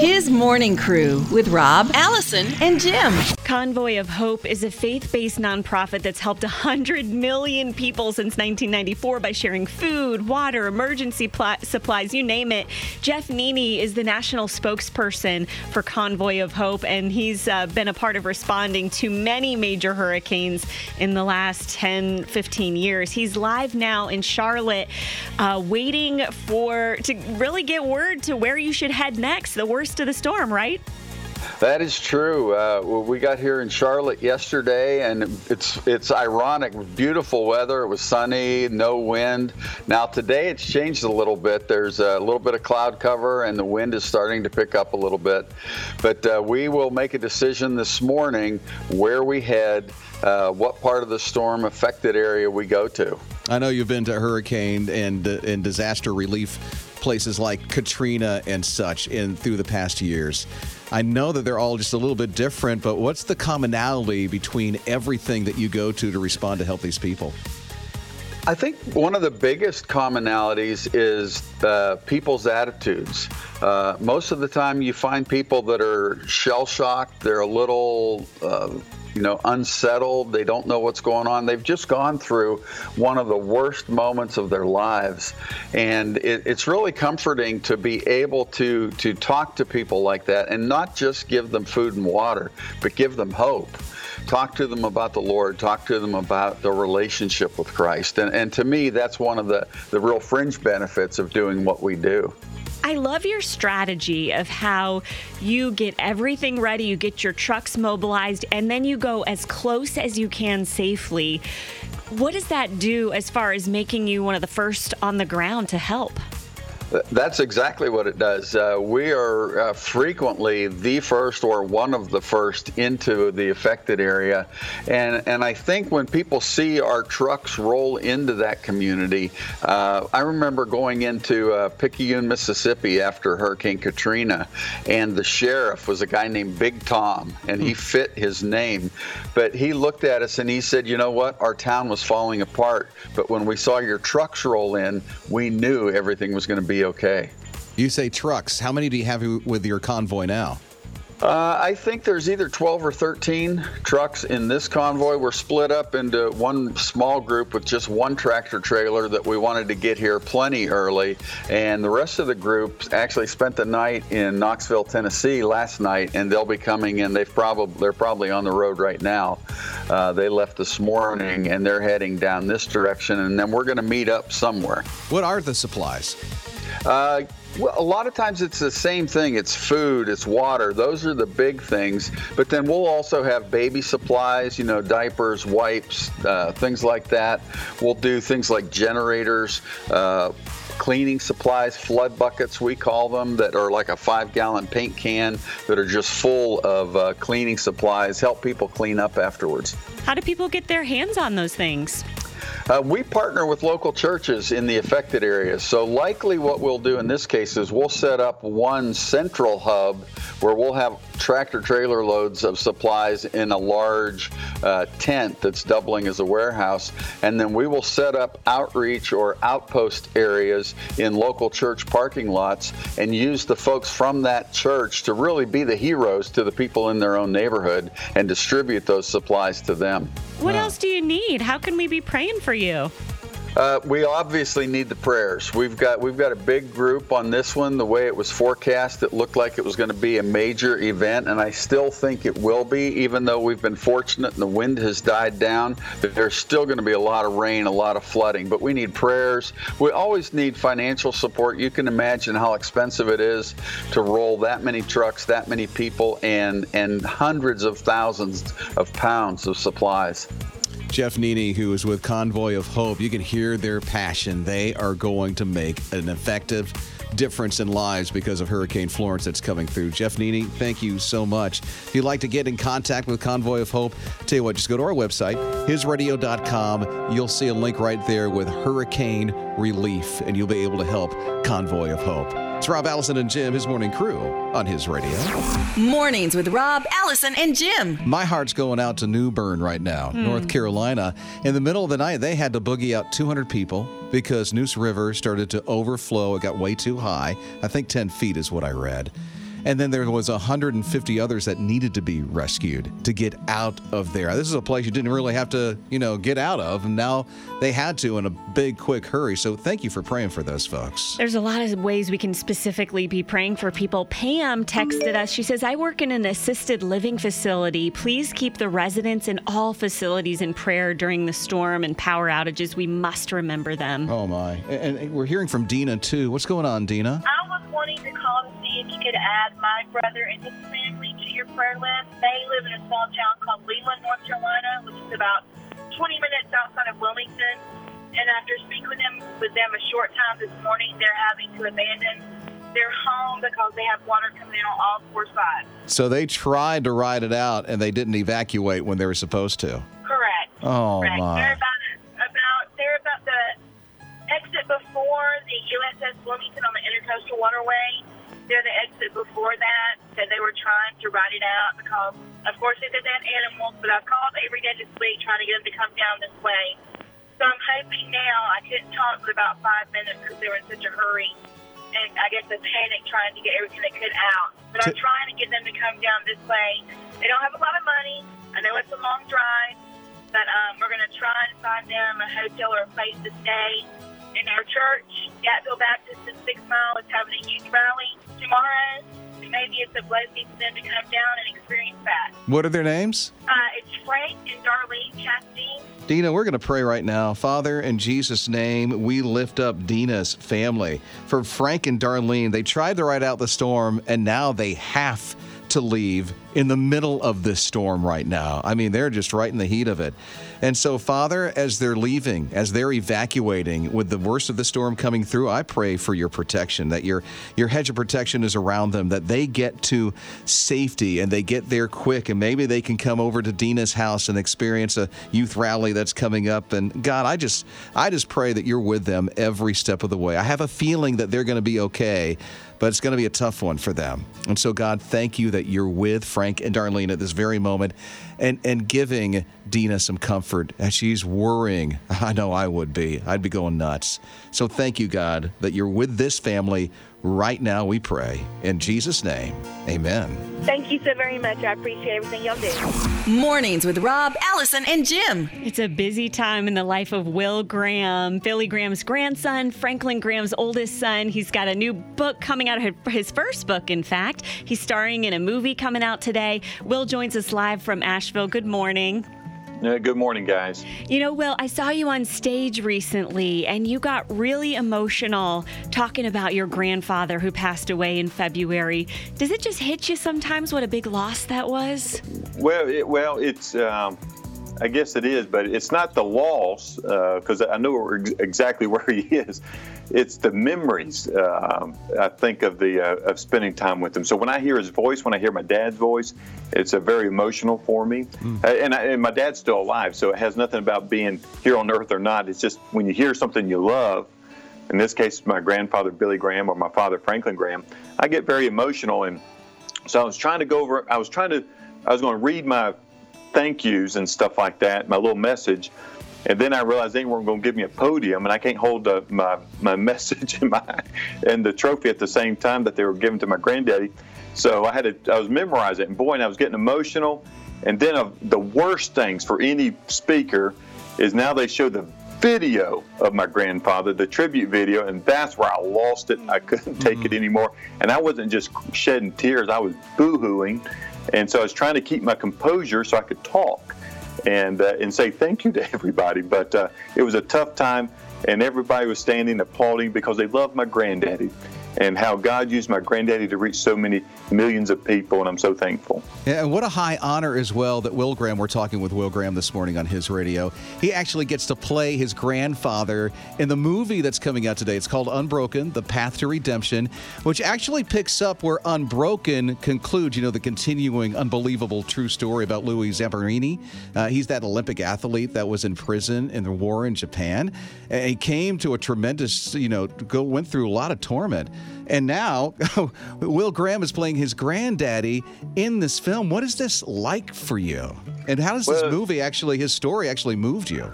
His morning crew with Rob, Allison, and Jim. Convoy of Hope is a faith based nonprofit that's helped 100 million people since 1994 by sharing food, water, emergency pl- supplies, you name it. Jeff Nene is the national spokesperson for Convoy of Hope, and he's uh, been a part of responding to many major hurricanes in the last 10, 15 years. He's live now in Charlotte, uh, waiting for to really get word to where you should head next, the worst of the storm, right? That is true. Uh, we got here in Charlotte yesterday, and it's it's ironic. Beautiful weather. It was sunny, no wind. Now today it's changed a little bit. There's a little bit of cloud cover, and the wind is starting to pick up a little bit. But uh, we will make a decision this morning where we head, uh, what part of the storm affected area we go to. I know you've been to hurricane and uh, and disaster relief places like Katrina and such in through the past years. I know that they're all just a little bit different, but what's the commonality between everything that you go to to respond to help these people? I think one of the biggest commonalities is uh, people's attitudes. Uh, most of the time, you find people that are shell shocked. They're a little, uh, you know, unsettled. They don't know what's going on. They've just gone through one of the worst moments of their lives, and it, it's really comforting to be able to to talk to people like that and not just give them food and water, but give them hope talk to them about the Lord, talk to them about the relationship with Christ. And, and to me, that's one of the, the real fringe benefits of doing what we do. I love your strategy of how you get everything ready, you get your trucks mobilized, and then you go as close as you can safely. What does that do as far as making you one of the first on the ground to help? That's exactly what it does. Uh, we are uh, frequently the first or one of the first into the affected area. And, and I think when people see our trucks roll into that community, uh, I remember going into uh, Picayune, Mississippi after Hurricane Katrina, and the sheriff was a guy named Big Tom, and he fit his name. But he looked at us and he said, You know what? Our town was falling apart. But when we saw your trucks roll in, we knew everything was going to be okay. You say trucks. How many do you have with your convoy now? Uh, I think there's either 12 or 13 trucks in this convoy. We're split up into one small group with just one tractor trailer that we wanted to get here plenty early. And the rest of the group actually spent the night in Knoxville, Tennessee last night, and they'll be coming in. They've probably, they're probably on the road right now. Uh, they left this morning and they're heading down this direction, and then we're going to meet up somewhere. What are the supplies? Uh, well, a lot of times it's the same thing. It's food, it's water. Those are the big things. But then we'll also have baby supplies, you know, diapers, wipes, uh, things like that. We'll do things like generators, uh, cleaning supplies, flood buckets, we call them, that are like a five gallon paint can that are just full of uh, cleaning supplies, help people clean up afterwards. How do people get their hands on those things? Uh, we partner with local churches in the affected areas. So, likely what we'll do in this case is we'll set up one central hub where we'll have tractor trailer loads of supplies in a large uh, tent that's doubling as a warehouse. And then we will set up outreach or outpost areas in local church parking lots and use the folks from that church to really be the heroes to the people in their own neighborhood and distribute those supplies to them. What else do you need? How can we be praying for you? Uh, we obviously need the prayers. We've got we've got a big group on this one. The way it was forecast, it looked like it was going to be a major event, and I still think it will be. Even though we've been fortunate and the wind has died down, there's still going to be a lot of rain, a lot of flooding. But we need prayers. We always need financial support. You can imagine how expensive it is to roll that many trucks, that many people, and and hundreds of thousands of pounds of supplies. Jeff Nene, who is with Convoy of Hope, you can hear their passion. They are going to make an effective difference in lives because of Hurricane Florence that's coming through. Jeff Nene, thank you so much. If you'd like to get in contact with Convoy of Hope, tell you what, just go to our website, hisradio.com. You'll see a link right there with Hurricane Relief, and you'll be able to help Convoy of Hope. It's Rob Allison and Jim, his morning crew on his radio. Mornings with Rob, Allison, and Jim. My heart's going out to New Bern right now, Hmm. North Carolina. In the middle of the night, they had to boogie out 200 people because Neuse River started to overflow. It got way too high. I think 10 feet is what I read. And then there was 150 others that needed to be rescued to get out of there. This is a place you didn't really have to, you know, get out of, and now they had to in a big, quick hurry. So thank you for praying for those folks. There's a lot of ways we can specifically be praying for people. Pam texted us. She says, I work in an assisted living facility. Please keep the residents in all facilities in prayer during the storm and power outages. We must remember them. Oh, my. And, and we're hearing from Dina, too. What's going on, Dina? If you could add my brother and his family to your prayer list. They live in a small town called Leland, North Carolina, which is about 20 minutes outside of Wilmington. And after speaking with them with them a short time this morning, they're having to abandon their home because they have water coming in on all four sides. So they tried to ride it out and they didn't evacuate when they were supposed to. Correct. Oh, Correct. my. They're about, about they're about the exit before the USS Wilmington on the Intercoastal Waterway. They're the exit before that. That they were trying to ride it out because, of course, they did that animals. But I've called every day this week trying to get them to come down this way. So I'm hoping now. I couldn't talk for about five minutes because they were in such a hurry. And I guess the panic trying to get everything they could out. But I'm trying to get them to come down this way. They don't have a lot of money. I know it's a long drive, but um, we're going to try and find them a hotel or a place to stay. In our church, Gatville Baptist in Six Mile is having a youth rally tomorrow. Maybe it's a blessing for them to come down and experience that. What are their names? Uh, it's Frank and Darlene Chastain. Dina, we're going to pray right now. Father, in Jesus' name, we lift up Dina's family. For Frank and Darlene, they tried to ride out the storm, and now they have to leave in the middle of this storm right now. I mean, they're just right in the heat of it. And so, Father, as they're leaving, as they're evacuating, with the worst of the storm coming through, I pray for your protection, that your your hedge of protection is around them, that they get to safety and they get there quick, and maybe they can come over to Dina's house and experience a youth rally that's coming up. And God, I just I just pray that you're with them every step of the way. I have a feeling that they're going to be okay but it's going to be a tough one for them. And so, God, thank you that you're with Frank and Darlene at this very moment and, and giving Dina some comfort as she's worrying. I know I would be. I'd be going nuts. So, thank you, God, that you're with this family right now, we pray. In Jesus' name, amen. Thank you so very much. I appreciate everything y'all do. Mornings with Rob, Allison, and Jim. It's a busy time in the life of Will Graham, Billy Graham's grandson, Franklin Graham's oldest son. He's got a new book coming out, his first book, in fact. He's starring in a movie coming out today. Will joins us live from Asheville. Good morning. Uh, good morning, guys. You know, Will, I saw you on stage recently and you got really emotional talking about your grandfather who passed away in February. Does it just hit you sometimes what a big loss that was? Well, it, well, it's. Um, I guess it is, but it's not the loss because uh, I know exactly where he is. It's the memories. Uh, I think of the uh, of spending time with him. So when I hear his voice, when I hear my dad's voice, it's a very emotional for me. Mm. and, I, and my dad's still alive, so it has nothing about being here on earth or not. It's just when you hear something you love. In this case, my grandfather Billy Graham or my father Franklin Graham, I get very emotional, and so I was trying to go over. I was trying to. I was going to read my thank yous and stuff like that, my little message. And then I realized they weren't going to give me a podium, and I can't hold my my message and my and the trophy at the same time that they were giving to my granddaddy. So I had to I was memorizing it, and boy, and I was getting emotional. And then uh, the worst things for any speaker is now they show the video of my grandfather, the tribute video, and that's where I lost it. I couldn't take mm-hmm. it anymore, and I wasn't just shedding tears; I was boohooing and so I was trying to keep my composure so I could talk and uh, and say thank you to everybody. But uh, it was a tough time, and everybody was standing applauding because they loved my granddaddy and how God used my granddaddy to reach so many millions of people, and I'm so thankful. Yeah, and what a high honor as well that Will Graham, we're talking with Will Graham this morning on his radio. He actually gets to play his grandfather in the movie that's coming out today. It's called Unbroken, The Path to Redemption, which actually picks up where Unbroken concludes, you know, the continuing unbelievable true story about Louis Zamperini. Uh, he's that Olympic athlete that was in prison in the war in Japan. And he came to a tremendous, you know, go went through a lot of torment. And now Will Graham is playing his granddaddy in this film. What is this like for you? And how does well, this movie actually, his story actually moved you?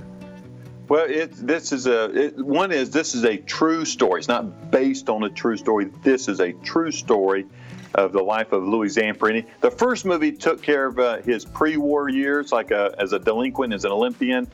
Well, it, this is a it, one is this is a true story. It's not based on a true story. This is a true story of the life of Louis Zamperini. The first movie took care of uh, his pre-war years, like a, as a delinquent, as an Olympian,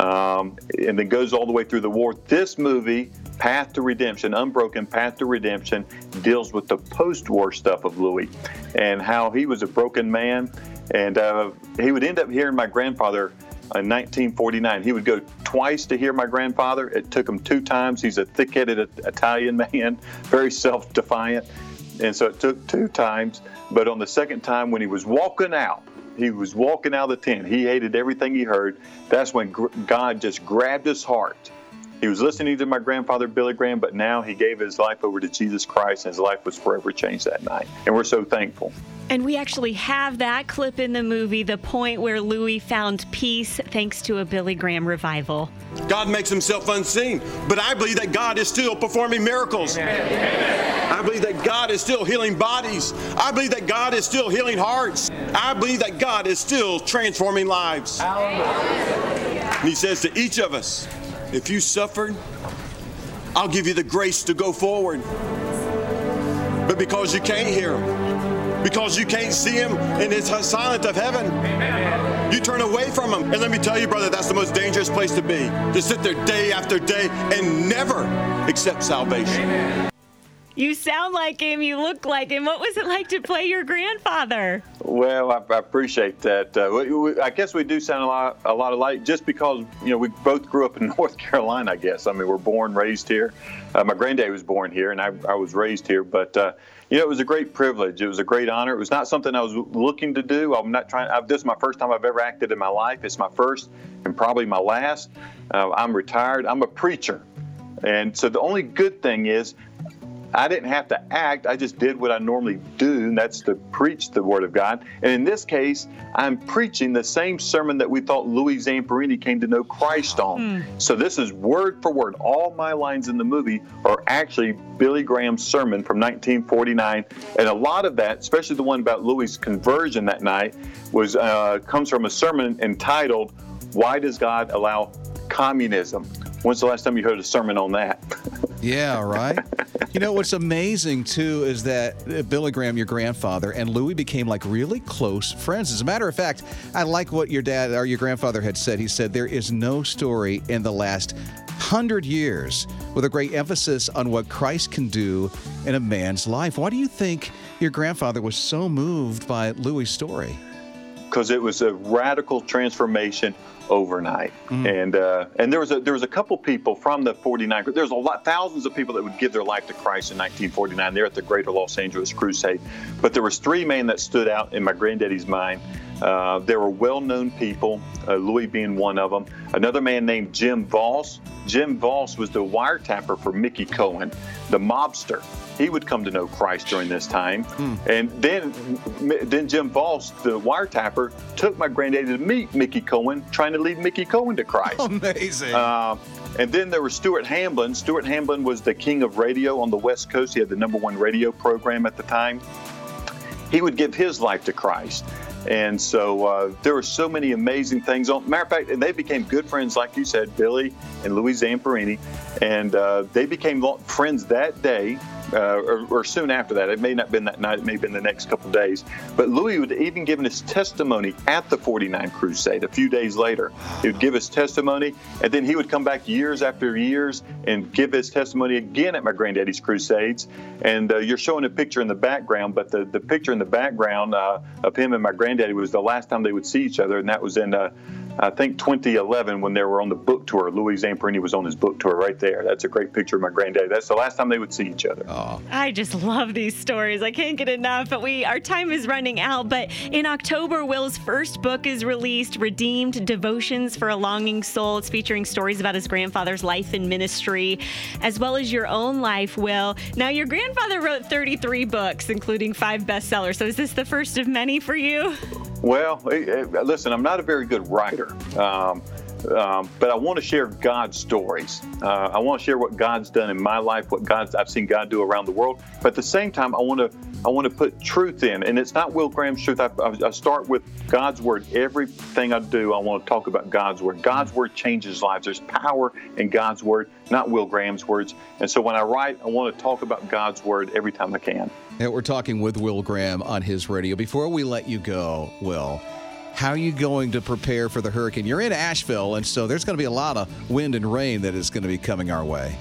um, and then goes all the way through the war. This movie, Path to Redemption, Unbroken Path to Redemption, deals with the post-war stuff of Louis and how he was a broken man, and uh, he would end up hearing my grandfather in 1949. He would go twice to hear my grandfather. It took him two times. He's a thick-headed Italian man, very self-defiant and so it took two times. But on the second time, when he was walking out, he was walking out of the tent. He hated everything he heard. That's when God just grabbed his heart. He was listening to my grandfather, Billy Graham, but now he gave his life over to Jesus Christ, and his life was forever changed that night. And we're so thankful. And we actually have that clip in the movie, the point where Louis found peace thanks to a Billy Graham revival. God makes himself unseen, but I believe that God is still performing miracles. Amen. I believe that God is still healing bodies. I believe that God is still healing hearts. I believe that God is still transforming lives. And he says to each of us, if you suffered, I'll give you the grace to go forward. But because you can't hear him, because you can't see him in his silent of heaven, you turn away from him. And let me tell you, brother, that's the most dangerous place to be. To sit there day after day and never accept salvation. You sound like him. You look like him. What was it like to play your grandfather? Well, I, I appreciate that. Uh, we, we, I guess we do sound a lot, a lot alike, just because you know we both grew up in North Carolina. I guess I mean we're born, raised here. Uh, my granddad was born here, and I, I was raised here. But uh, you know, it was a great privilege. It was a great honor. It was not something I was looking to do. I'm not trying. I've, this is my first time I've ever acted in my life. It's my first and probably my last. Uh, I'm retired. I'm a preacher. And so the only good thing is I didn't have to act. I just did what I normally do, and that's to preach the Word of God. And in this case, I'm preaching the same sermon that we thought Louis Zamperini came to know Christ on. Mm. So this is word for word. All my lines in the movie are actually Billy Graham's sermon from 1949, and a lot of that, especially the one about Louis' conversion that night, was uh, comes from a sermon entitled "Why Does God Allow Communism?" When's the last time you heard a sermon on that? yeah, right. You know what's amazing too is that uh, Billy Graham, your grandfather, and Louis became like really close friends. As a matter of fact, I like what your dad or your grandfather had said. He said there is no story in the last hundred years with a great emphasis on what Christ can do in a man's life. Why do you think your grandfather was so moved by Louis' story? Because it was a radical transformation overnight. Mm-hmm. And uh, and there was a there was a couple people from the 49 there's a lot thousands of people that would give their life to Christ in 1949 there at the Greater Los Angeles Crusade. But there was three men that stood out in my granddaddy's mind. Uh, there were well-known people, uh, Louis being one of them. Another man named Jim Vaus. Jim Vaus was the wiretapper for Mickey Cohen, the mobster he would come to know Christ during this time. Hmm. And then, then Jim Vaus, the wiretapper, took my granddaddy to meet Mickey Cohen, trying to lead Mickey Cohen to Christ. Amazing. Uh, and then there was Stuart Hamblin. Stuart Hamblin was the king of radio on the West Coast. He had the number one radio program at the time. He would give his life to Christ. And so uh, there were so many amazing things. On matter of fact, and they became good friends, like you said, Billy and Louis Zamperini, and uh, they became friends that day uh, or, or, soon after that. It may not have been that night, it may have been the next couple days. But Louis would even give his testimony at the 49 Crusade a few days later. He would give his testimony, and then he would come back years after years and give his testimony again at my granddaddy's Crusades. And uh, you're showing a picture in the background, but the, the picture in the background uh, of him and my granddaddy was the last time they would see each other, and that was in uh, I think 2011 when they were on the book tour. Louis Zamperini was on his book tour right there. That's a great picture of my granddad. That's the last time they would see each other. Oh. I just love these stories. I can't get enough. But we our time is running out. But in October, Will's first book is released, Redeemed Devotions for a Longing Soul. It's featuring stories about his grandfather's life and ministry, as well as your own life, Will. Now, your grandfather wrote 33 books, including five bestsellers. So is this the first of many for you? Well, listen, I'm not a very good writer. Um, um, but I want to share God's stories. Uh, I want to share what God's done in my life, what God's I've seen God do around the world. But at the same time, I want to I want to put truth in, and it's not Will Graham's truth. I, I, start with God's word. Everything I do, I want to talk about God's word. God's word changes lives. There's power in God's word, not Will Graham's words. And so when I write, I want to talk about God's word every time I can. Yeah, we're talking with Will Graham on his radio. Before we let you go, Will, how are you going to prepare for the hurricane? You're in Asheville, and so there's going to be a lot of wind and rain that is going to be coming our way.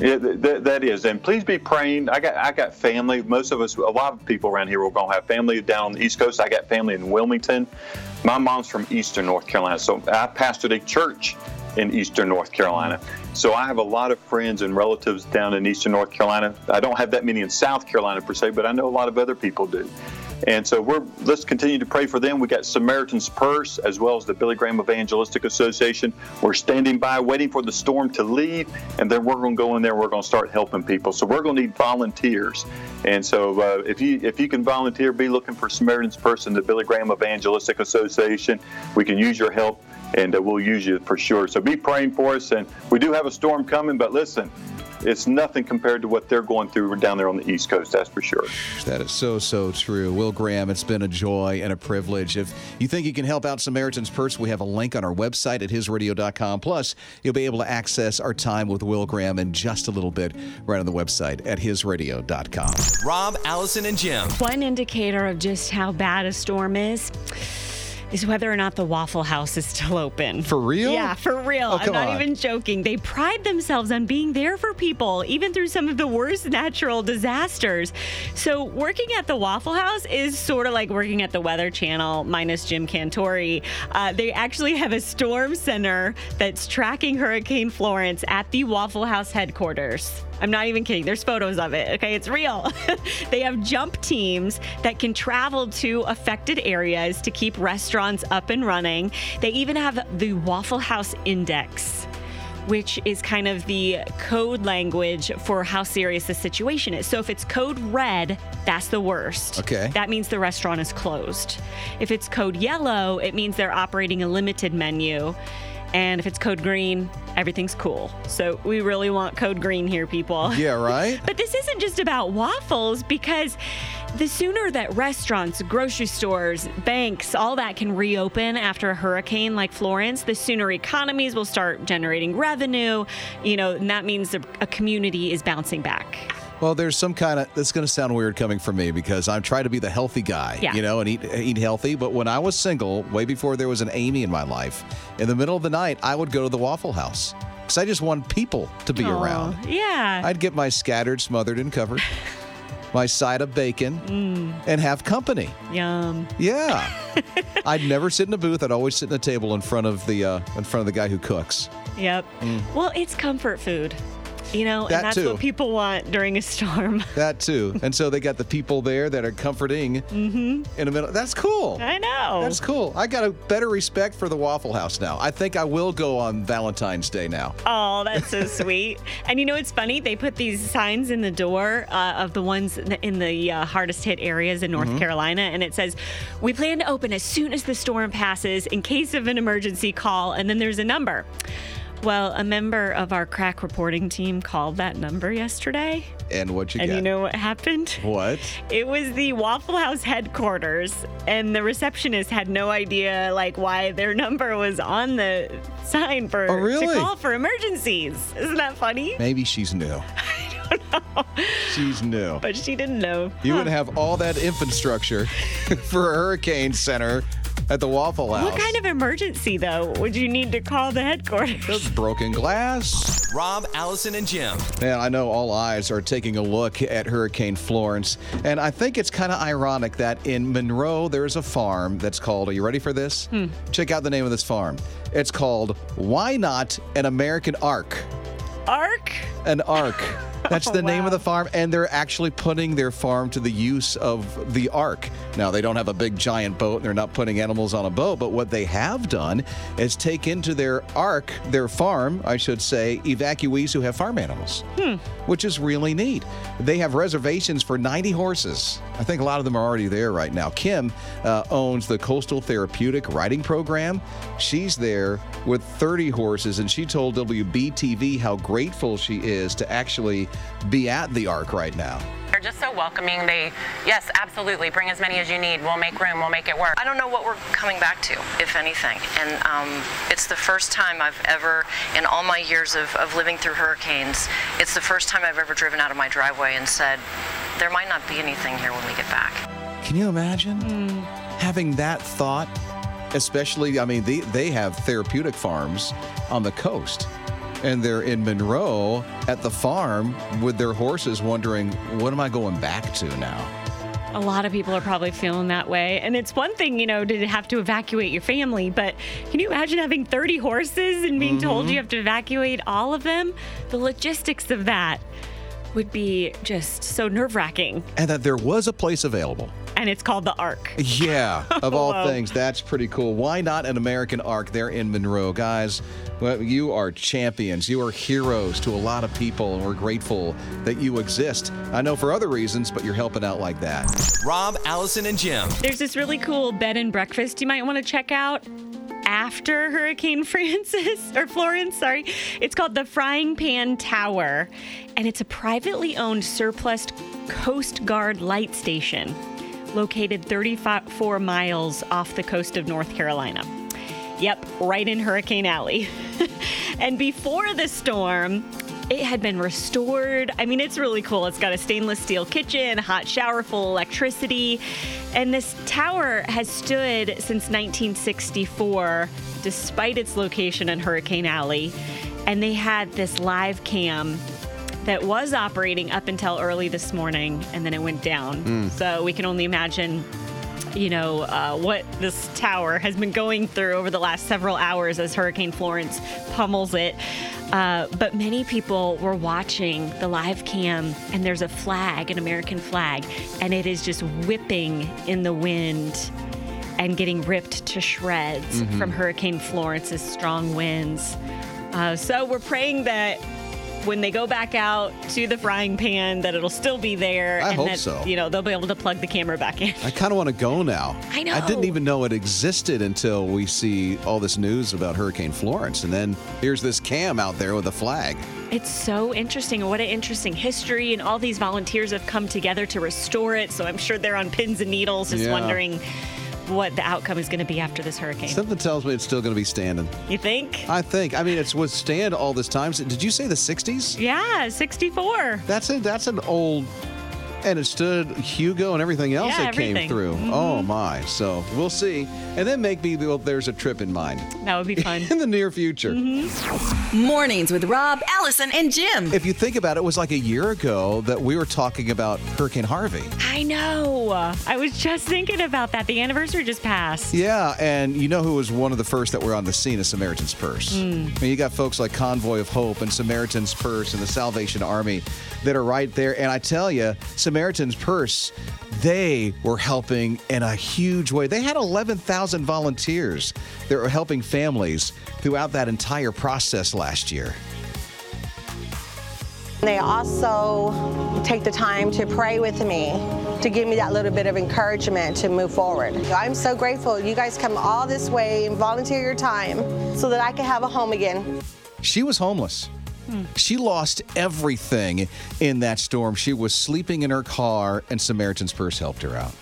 Yeah, th- that is, and please be praying. I got I got family. Most of us, a lot of people around here, we're to have family down on the East Coast. I got family in Wilmington. My mom's from Eastern North Carolina, so I pastored a church in Eastern North Carolina. So I have a lot of friends and relatives down in Eastern North Carolina. I don't have that many in South Carolina per se, but I know a lot of other people do. And so we're let's continue to pray for them. We got Samaritan's Purse as well as the Billy Graham Evangelistic Association. We're standing by, waiting for the storm to leave, and then we're going to go in there. We're going to start helping people. So we're going to need volunteers. And so uh, if you if you can volunteer, be looking for Samaritan's Purse and the Billy Graham Evangelistic Association. We can use your help, and uh, we'll use you for sure. So be praying for us. And we do have a storm coming, but listen it's nothing compared to what they're going through down there on the East Coast, that's for sure. That is so, so true. Will Graham, it's been a joy and a privilege. If you think you can help out Samaritan's Purse, we have a link on our website at hisradio.com. Plus, you'll be able to access our time with Will Graham in just a little bit right on the website at hisradio.com. Rob, Allison, and Jim. One indicator of just how bad a storm is is whether or not the Waffle House is still open. For real? Yeah, for real. Oh, I'm not on. even joking. They pride themselves on being there for people, even through some of the worst natural disasters. So, working at the Waffle House is sort of like working at the Weather Channel, minus Jim Cantore. Uh, they actually have a storm center that's tracking Hurricane Florence at the Waffle House headquarters. I'm not even kidding. There's photos of it. Okay, it's real. they have jump teams that can travel to affected areas to keep restaurants up and running. They even have the Waffle House Index. Which is kind of the code language for how serious the situation is. So if it's code red, that's the worst. Okay. That means the restaurant is closed. If it's code yellow, it means they're operating a limited menu. And if it's code green, everything's cool. So we really want code green here, people. Yeah, right? But this isn't just about waffles because the sooner that restaurants, grocery stores, banks, all that can reopen after a hurricane like Florence, the sooner economies will start generating revenue. You know, and that means a community is bouncing back. Well, there's some kind of. That's going to sound weird coming from me because I'm trying to be the healthy guy, Yeah. you know, and eat eat healthy. But when I was single, way before there was an Amy in my life, in the middle of the night, I would go to the Waffle House because I just want people to be Aw, around. Yeah. I'd get my scattered, smothered, and covered, my side of bacon, Mm. and have company. Yum. Yeah, I'd never sit in a booth. I'd always sit in a table in front of the uh, in front of the guy who cooks. Yep. Well, it's comfort food. You know. That and that's too. what people want during a storm. That too. and so they got the people there that are comforting mm-hmm. in the middle. That's cool. Mm-hmm. I know. That's cool. I got a better respect for the Waffle House now. I think I will go on Valentine's Day now. Oh, that's so sweet. And you know what's funny? They put these signs in the door uh, of the ones in the uh, hardest hit areas in North Carolina, and it says, We plan to open as soon as the storm passes in case of an emergency call. And then there's a number. Well, a member of our crack reporting team called that number yesterday. And what you got? And got? you know what happened? what? It was the Waffle House headquarters, and the receptionist had no idea like why their number was on the sign for Oh, really? to call for emergencies. Isn't that funny? Maybe she's new. I don't know. She's new. But she didn't know. You would have all that infrastructure for a hurricane center at the Waffle House. What kind of emergency though would you need to call the headquarters? There's broken glass. Rob, Allison, and Jim. Man, I know all eyes are taking a look at Hurricane Florence. And I think it's kind of ironic that in Monroe, there's a farm that's called, are you ready for this? Hmm. Check out the name of this farm. It's called Why Not an American Ark? Ark? An ark. That's Oh, the name of the farm, and they're actually putting their farm to the use of the ark. Now, they don't have a big giant boat, and they're not putting animals on a boat, but what they have done is take into their ark, their farm, I should say, evacuees who have farm animals, which is really neat. They have reservations for 90 horses. I think a lot of them are already there right now. Kim uh, owns the Coastal Therapeutic Riding Program. She's there with 30 horses, and she told WBTV how grateful she is to actually be at the Ark right now. They're just so welcoming. They, yes, absolutely, bring as many as you need. We'll make room. We'll make it work. I don't know what we're coming back to, if anything. And um, it's the first time I've ever, in all my years of, of living through hurricanes, it's the first time I've ever driven out of my driveway and said, there might not be anything here when we get back. Can you imagine having that thought? Especially, I mean, they, they have therapeutic farms on the coast. And they're in Monroe at the farm with their horses, wondering, what am I going back to now? A lot of people are probably feeling that way. And it's one thing, you know, to have to evacuate your family, but can you imagine having 30 horses and being told Mhm. you have to evacuate all of them? The logistics of that would be just so nerve wracking. And that there was a place available. And it's called the Ark. Yeah, of all things, that's pretty cool. Why not an American Ark there in Monroe? Guys, well, you are champions. You are heroes to a lot of people, and we're grateful that you exist. I know for other reasons, but you're helping out like that. Rob, Allison, and Jim. There's this really cool bed and breakfast you might want to check out after Hurricane Francis or Florence, sorry. It's called the Frying Pan Tower, and it's a privately owned surplus Coast Guard light station located 34 miles off the coast of North Carolina. Yep, right in Hurricane Alley. and before the storm, it had been restored. I mean, it's really cool. It's got a stainless steel kitchen, hot shower, full electricity. And this tower has stood since 1964, despite its location in Hurricane Alley. And they had this live cam that was operating up until early this morning, and then it went down. Mm. So we can only imagine you know, uh, what this tower has been going through over the last several hours as Hurricane Florence pummels it. Uh, but many people were watching the live cam, and there's a flag, an American flag, and it is just whipping in the wind and getting ripped to shreds Mhm. from Hurricane Florence's strong winds. Uh, so we're praying that when they go back out to the frying pan, that it'll still be there, I and hope that so. you know they'll be able to plug the camera back in. I kind of want to go now. I know. I didn't even know it existed until we see all this news about Hurricane Florence. And then here's this cam out there with a flag. It's so interesting. What an interesting history. And all these volunteers have come together to restore it. So I'm sure they're on pins and needles, just Yeah. wondering what the outcome is going to be after this hurricane. Something tells me it's still going to be standing. you think? I think. I mean, it's withstand all this time. Did you say the 60s? Yeah, 64. That's it. That's an old. And it stood Hugo and everything else Yeah, that came everything. through. Mhm. Oh my! So we'll see, and then maybe well, there's a trip in mind That would be fun. in the near future. Mornings with Rob, Allison, and Jim. If you think about it, it was like a year ago that we were talking about Hurricane Harvey. I know. I was just thinking about that. The anniversary just passed. Yeah, and you know who was one of the first that were on the scene is Samaritan's Purse. Mm. I mean, you got folks like Convoy of Hope and Samaritan's Purse and the Salvation Army that are right there. And I tell you, Samaritan's Purse, they were helping in a huge way. They had 11,000 volunteers that were helping families throughout that entire process last year. They also take the time to pray with me to give me that little bit of encouragement to move forward. I'm so grateful you guys come all this way and volunteer your time so that I can have a home again. She was homeless. She lost everything in that storm. She was sleeping in her car, and Samaritan's Purse helped her out.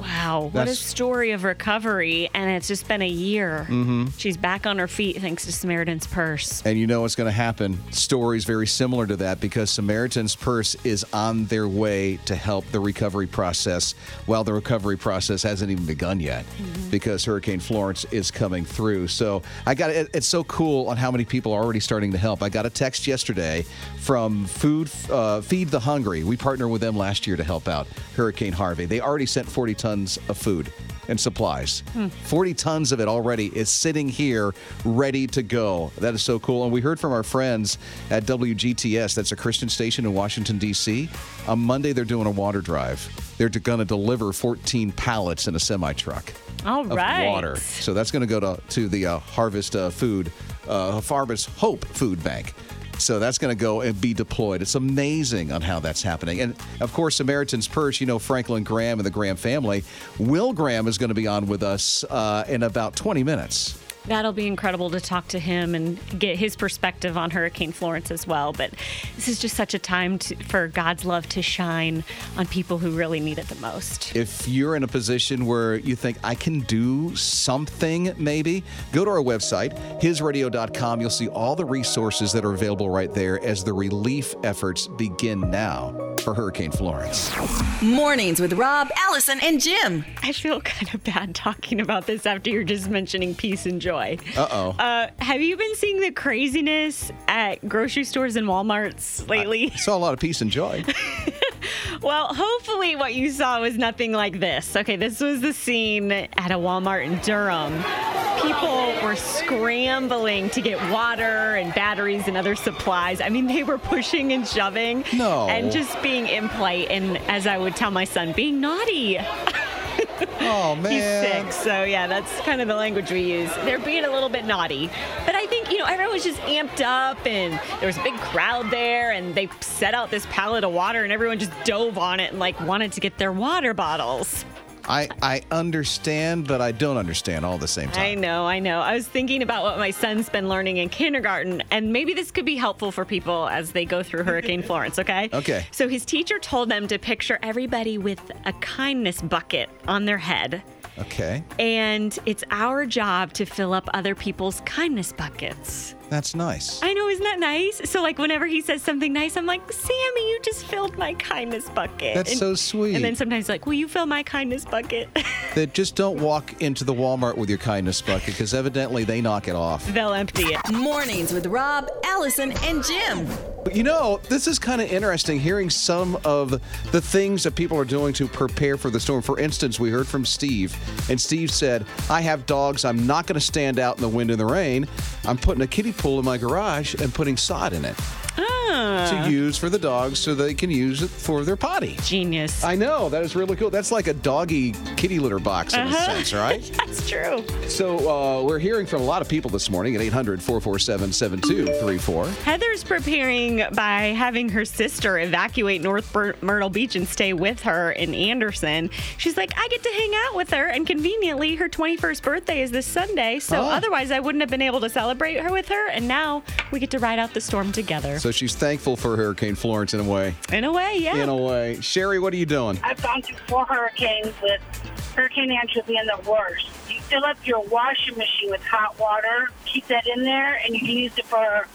Wow. What a That's- story of recovery. And it's just been a year. Mhm. She's back on her feet thanks to Samaritan's Purse. And you know what's going to happen? Stories very similar to that because Samaritan's Purse is on their way to help the recovery process while the recovery process hasn't even begun yet because Hurricane Florence is coming through. So I got it, it's so cool on how many people are already starting to help. I got a text yesterday from Food uh, Feed the Hungry. We partnered with them last year to help out Hurricane Harvey. They already sent 40 tons of food and supplies. Hmm. 40 tons of it already is sitting here ready to go. That is so cool. And we heard from our friends at WGTS, that's a Christian station in Washington, D.C. On Monday, they're doing a water drive. They're going to deliver 14 pallets in a semi truck All of right. water. So that's going to go to, to the uh, Harvest uh, Food, uh, Harvest Hope Food Bank. So that's going to go and be deployed. It's amazing on how that's happening. And of course, Samaritan's Purse, you know, Franklin Graham and the Graham family. Will Graham is going to be on with us uh, in about 20 minutes. That'll be incredible to talk to him and get his perspective on Hurricane Florence as well. But this is just such a time to, for God's love to shine on people who really need it the most. If you're in a position where you think I can do something, maybe go to our website, hisradio.com. You'll see all the resources that are available right there as the relief efforts begin now. For Hurricane Florence. Mornings with Rob, Allison, and Jim. I feel kind of bad talking about this after you're just mentioning peace and joy. Uh-oh. Uh, have you been seeing the craziness at grocery stores and Walmarts lately? I saw a lot of peace and joy. Well, hopefully, what you saw was nothing like this. Okay, this was the scene at a Walmart in Durham. People were scrambling to get water and batteries and other supplies. I mean, they were pushing and shoving. No. And just being impolite. And as I would tell my son, being naughty. Oh man. He's six, so yeah, that's kind of the language we use. They're being a little bit naughty, but I think you know everyone was just amped up, and there was a big crowd there, and they set out this pallet of water, and everyone just dove on it and like wanted to get their water bottles. I I understand, but I don't understand all at the same time. I know, I know. I was thinking about what my son's been learning in kindergarten, and maybe this could be helpful for people as they go through Hurricane Florence, okay? Okay. So his teacher told them to picture everybody with a kindness bucket on their head. Okay. And it's our job to fill up other people's kindness buckets. That's nice. I know, isn't that nice? So, like, whenever he says something nice, I'm like, Sammy, you just filled my kindness bucket. That's And- so sweet. And then sometimes, like, will you fill my kindness bucket? That just don't walk into the Walmart with your kindness bucket because evidently they knock it off. They'll empty it. Mornings with Rob, Allison, and Jim. You know, this is kind of interesting hearing some of the things that people are doing to prepare for the storm. For instance, we heard from Steve, and Steve said, I have dogs. I'm not going to stand out in the wind and the rain. I'm putting a kiddie pool in my garage and putting sod in it. Ah, to use for the dogs so they can use it for their potty. genius. I know, that is really cool. That's like a doggy kitty litter box in a Uh-huh. sense, right? That's true. So uh, we're hearing from a lot of people this morning at 800 447 7234. Heather's preparing by having her sister evacuate North Bur- Myrtle Beach and stay with her in Anderson. She's like, I get to hang out with her, and conveniently, her 21st birthday is this Sunday. So Oh. otherwise, I wouldn't have been able to celebrate her with her. And now we get to ride out the storm together. So she's thankful for Hurricane Florence in a way. in a way, yeah. In a way. Sherry, what are you doing? I've gone through four hurricanes with Hurricane Andrew being the worst. You fill up your washing machine with hot water, keep that in there, and you can use it for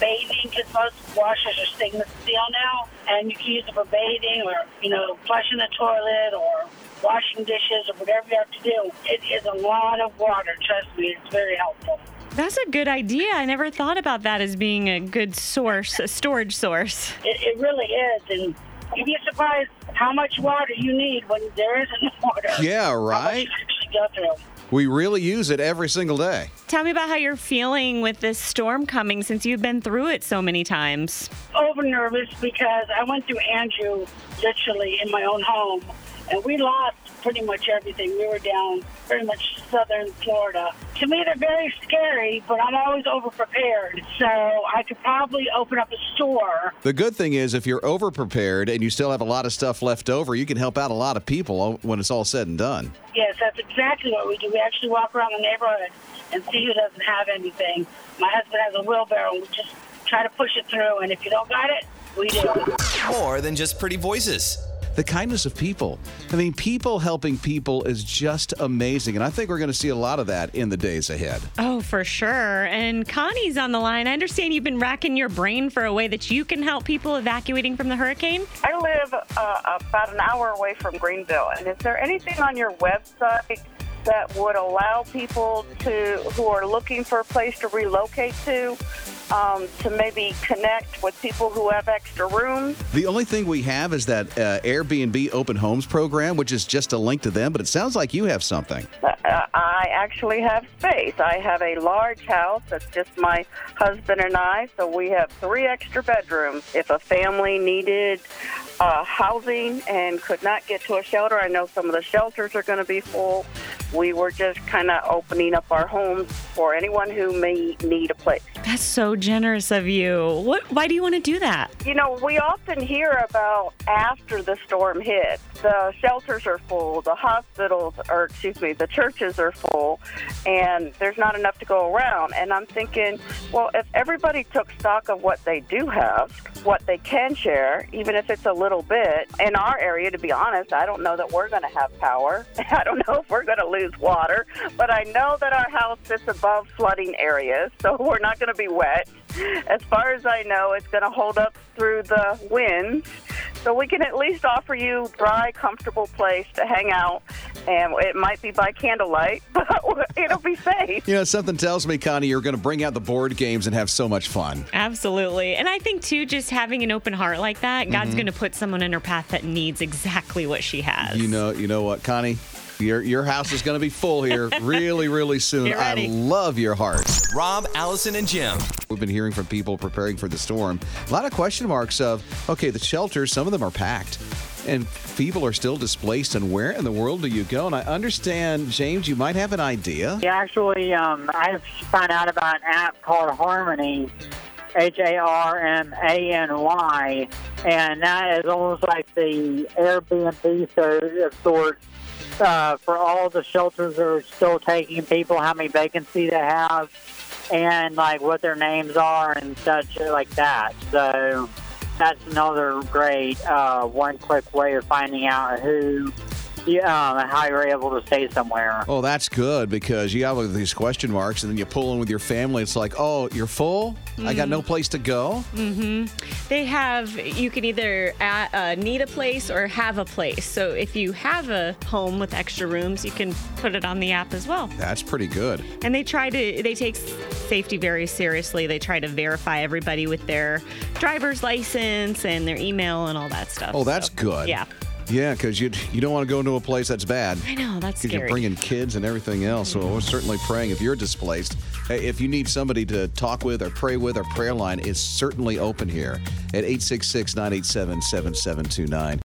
bathing because most washers are stainless steel now, and you can use it for bathing or you know flushing the toilet or washing dishes or whatever you have to do. It is a lot of water. Trust me, it's very helpful. That's a good idea. I never thought about that as being a good source, a storage source. It, it really is, and you'd be surprised how much water you need when there isn't water. Yeah, right? you actually go through. We really use it every single day. Tell me about how you're feeling with this storm coming since you've been through it so many times. over nervous because I went through Andrew literally in my own home, and we lost pretty much everything. We were down pretty much southern Florida. To me, they're very scary, but I'm always over prepared. So I could probably open up a store. The good thing is, if you're over prepared and you still have a lot of stuff left over, you can help out a lot of people when it's all said and done. Yes, that's exactly what we do. We actually walk around the neighborhood and see who doesn't have anything. My husband has a wheelbarrow, and we just try to push it through. And if you don't got it, we do. More than just pretty voices. The kindness of people. I mean, people helping people is just amazing. And I think we're going to see a lot of that in the days ahead. Oh, for sure. And Connie's on the line. I understand you've been racking your brain for a way that you can help people evacuating from the hurricane. I live uh, about an hour away from Greenville, and is there anything on your website that would allow people to who are looking for a place to relocate to um, to maybe connect with people who have extra rooms? The only thing we have is that uh, Airbnb Open Homes program, which is just a link to them, but it sounds like you have something. Uh, I actually have space. I have a large house that's just my husband and I, so we have three extra bedrooms. If a family needed uh, housing and could not get to a shelter, I know some of the shelters are going to be full. We were just kind of opening up our homes for anyone who may need a place. That's so generous of you. What? Why do you want to do that? You know, we often hear about after the storm hit, the shelters are full, the hospitals, or excuse me, the churches are full, and there's not enough to go around. And I'm thinking, well, if everybody took stock of what they do have, what they can share, even if it's a little bit, in our area, to be honest, I don't know that we're going to have power. I don't know if we're going to lose water, but I know that our house sits above flooding areas, so we're not going to be wet. as far as I know, it's going to hold up through the winds. So we can at least offer you dry, comfortable place to hang out, and it might be by candlelight, but it'll be safe. You know, something tells me, Connie, you're going to bring out the board games and have so much fun. Absolutely. And I think, too, just having an open heart like that, God's Mhm. going to put someone in her path that needs exactly what she has. You know, you know what, Connie? Your your house is going to be full here really, really soon. I love your heart. Rob, Allison, and Jim. We've been hearing from people preparing for the storm. A lot of question marks of, okay, the shelters, some of them are packed. And people are still displaced, and where in the world do you go? And I understand, James, you might have an idea. Yeah, actually, um, I found out about an app called Harmony, H A R M A N Y, and that is almost like the Airbnb of uh, for all the shelters that are still taking people, how many vacancies they have, and like what their names are and such like that. So that's another great uh, one-click way of finding out who. Yeah, um, how you're able to stay somewhere. Oh, that's good because you have these question marks, and then you pull in with your family. It's like, oh, you're full. I got no place to go. Mm-hmm. They have, you can either uh, uh, need a place or have a place. So if you have a home with extra rooms, you can put it on the app as well. That's pretty good. And they try to, they take safety very seriously. They try to verify everybody with their driver's license and their email and all that stuff. Oh, that's So, good. Yeah. Yeah, because you you don't want to go into a place that's bad. I know, that's Because you're bringing kids and everything else. So we're certainly praying if you're displaced. Hey, If you need somebody to talk with or pray with, our prayer line is certainly open here at 866 987 7729.